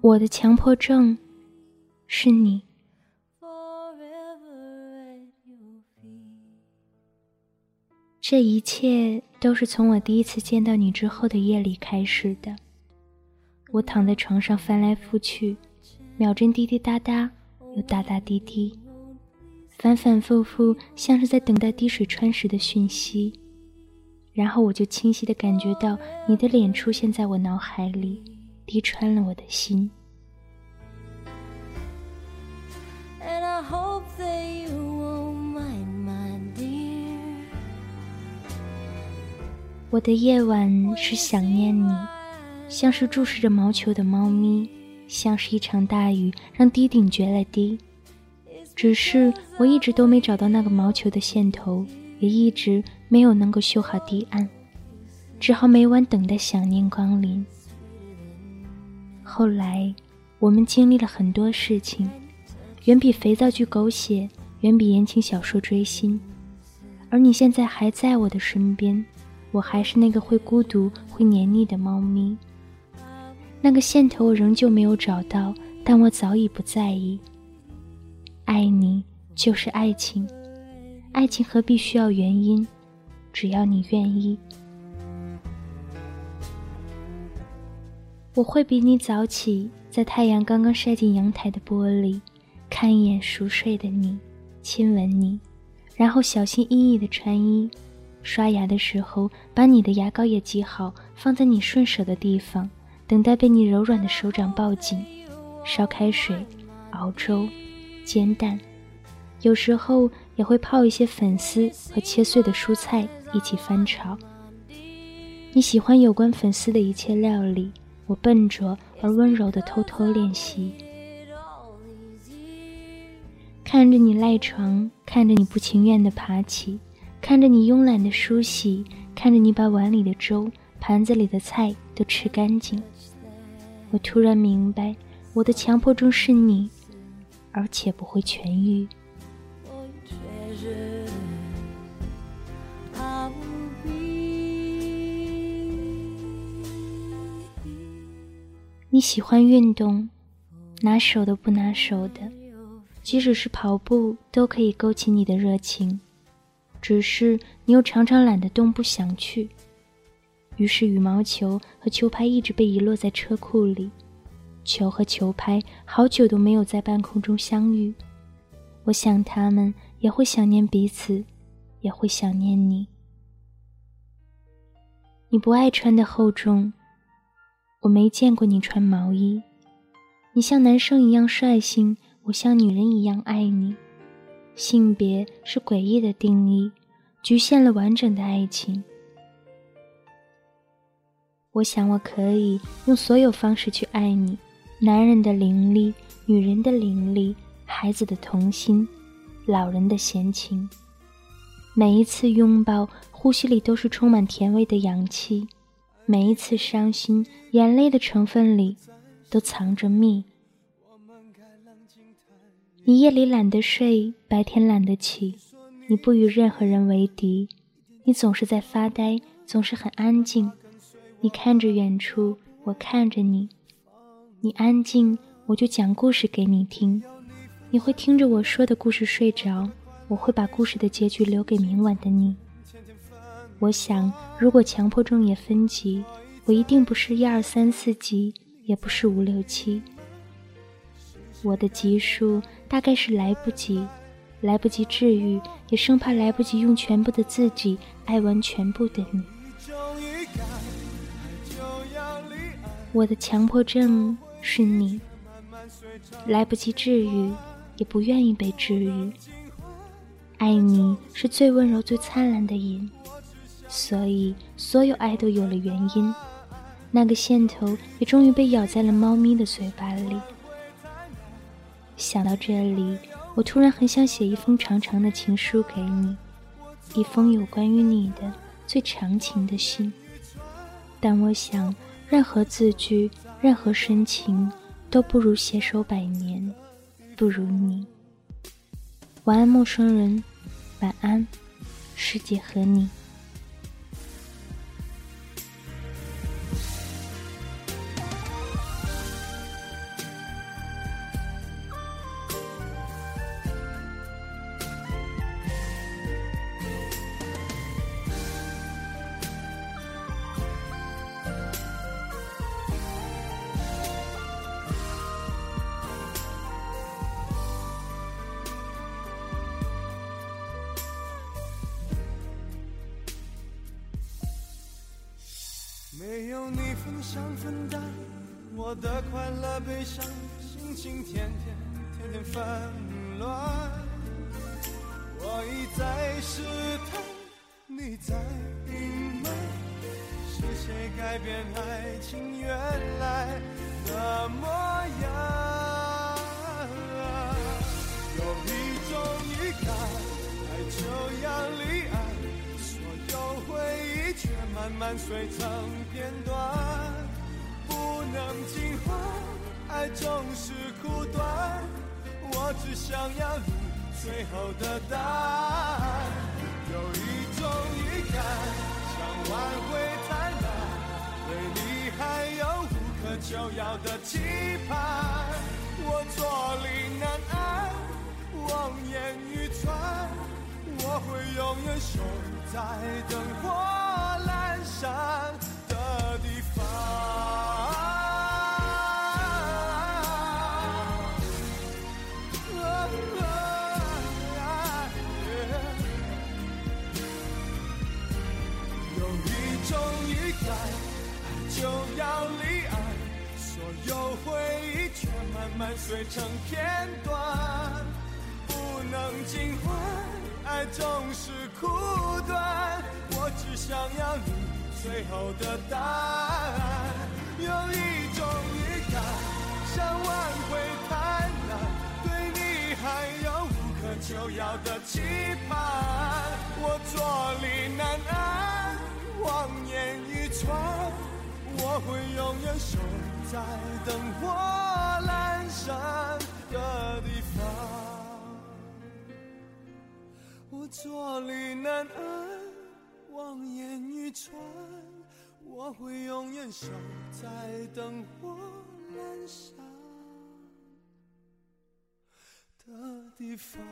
我的强迫症是你。这一切都是从我第一次见到你之后的夜里开始的。我躺在床上翻来覆去，秒针滴滴答答，又大大滴滴，反反复复，像是在等待滴水穿石的讯息。然后我就清晰的感觉到你的脸出现在我脑海里，滴穿了我的心。我的夜晚是想念你，像是注视着毛球的猫咪，像是一场大雨让堤顶决了堤。只是我一直都没找到那个毛球的线头，也一直没有能够修好堤岸，只好每晚等待想念光临。后来，我们经历了很多事情，远比肥皂剧狗血，远比言情小说追星，而你现在还在我的身边。我还是那个会孤独、会黏腻的猫咪。那个线头我仍旧没有找到，但我早已不在意。爱你就是爱情，爱情何必需要原因？只要你愿意，我会比你早起，在太阳刚刚晒进阳台的玻璃，看一眼熟睡的你，亲吻你，然后小心翼翼的穿衣。刷牙的时候，把你的牙膏也挤好，放在你顺手的地方，等待被你柔软的手掌抱紧。烧开水，熬粥，煎蛋，有时候也会泡一些粉丝和切碎的蔬菜一起翻炒。你喜欢有关粉丝的一切料理，我笨拙而温柔地偷偷练习。看着你赖床，看着你不情愿地爬起。看着你慵懒的梳洗，看着你把碗里的粥、盘子里的菜都吃干净，我突然明白，我的强迫症是你，而且不会痊愈。你喜欢运动，拿手的不拿手的，即使是跑步都可以勾起你的热情。只是你又常常懒得动，不想去。于是羽毛球和球拍一直被遗落在车库里，球和球拍好久都没有在半空中相遇。我想他们也会想念彼此，也会想念你。你不爱穿的厚重，我没见过你穿毛衣。你像男生一样率性，我像女人一样爱你。性别是诡异的定义，局限了完整的爱情。我想，我可以用所有方式去爱你：男人的凌厉，女人的凌厉，孩子的童心，老人的闲情。每一次拥抱，呼吸里都是充满甜味的氧气；每一次伤心，眼泪的成分里都藏着蜜。你夜里懒得睡，白天懒得起，你不与任何人为敌，你总是在发呆，总是很安静。你看着远处，我看着你，你安静，我就讲故事给你听。你会听着我说的故事睡着，我会把故事的结局留给明晚的你。我想，如果强迫症也分级，我一定不是一二三四级，也不是五六七。我的级数大概是来不及，来不及治愈，也生怕来不及用全部的自己爱完全部的你。我的强迫症是你，来不及治愈，也不愿意被治愈。爱你是最温柔、最灿烂的瘾，所以所有爱都有了原因。那个线头也终于被咬在了猫咪的嘴巴里。想到这里，我突然很想写一封长长的情书给你，一封有关于你的最长情的信。但我想，任何字句，任何深情，都不如携手百年，不如你。晚安，陌生人。晚安，世界和你。有你分享分担我的快乐悲伤，心情天天天天纷乱。我一再试探，你在隐瞒，是谁改变爱情原来的模样？慢慢碎成片段，不能尽欢，爱总是苦短。我只想要你最后的答案。有一种预感，想挽回太难，对你还有无可救药的期盼。我坐立难安，望眼欲穿，我会永远守在灯火。就要离岸，所有回忆却慢慢碎成片段，不能尽欢，爱总是苦短，我只想要你。最后的答案，有一种预感，想挽回太难，对你还有无可救药的我会永远守在灯火阑珊的地方。我坐立难安。望眼欲穿，我会永远守在灯火阑珊的地方。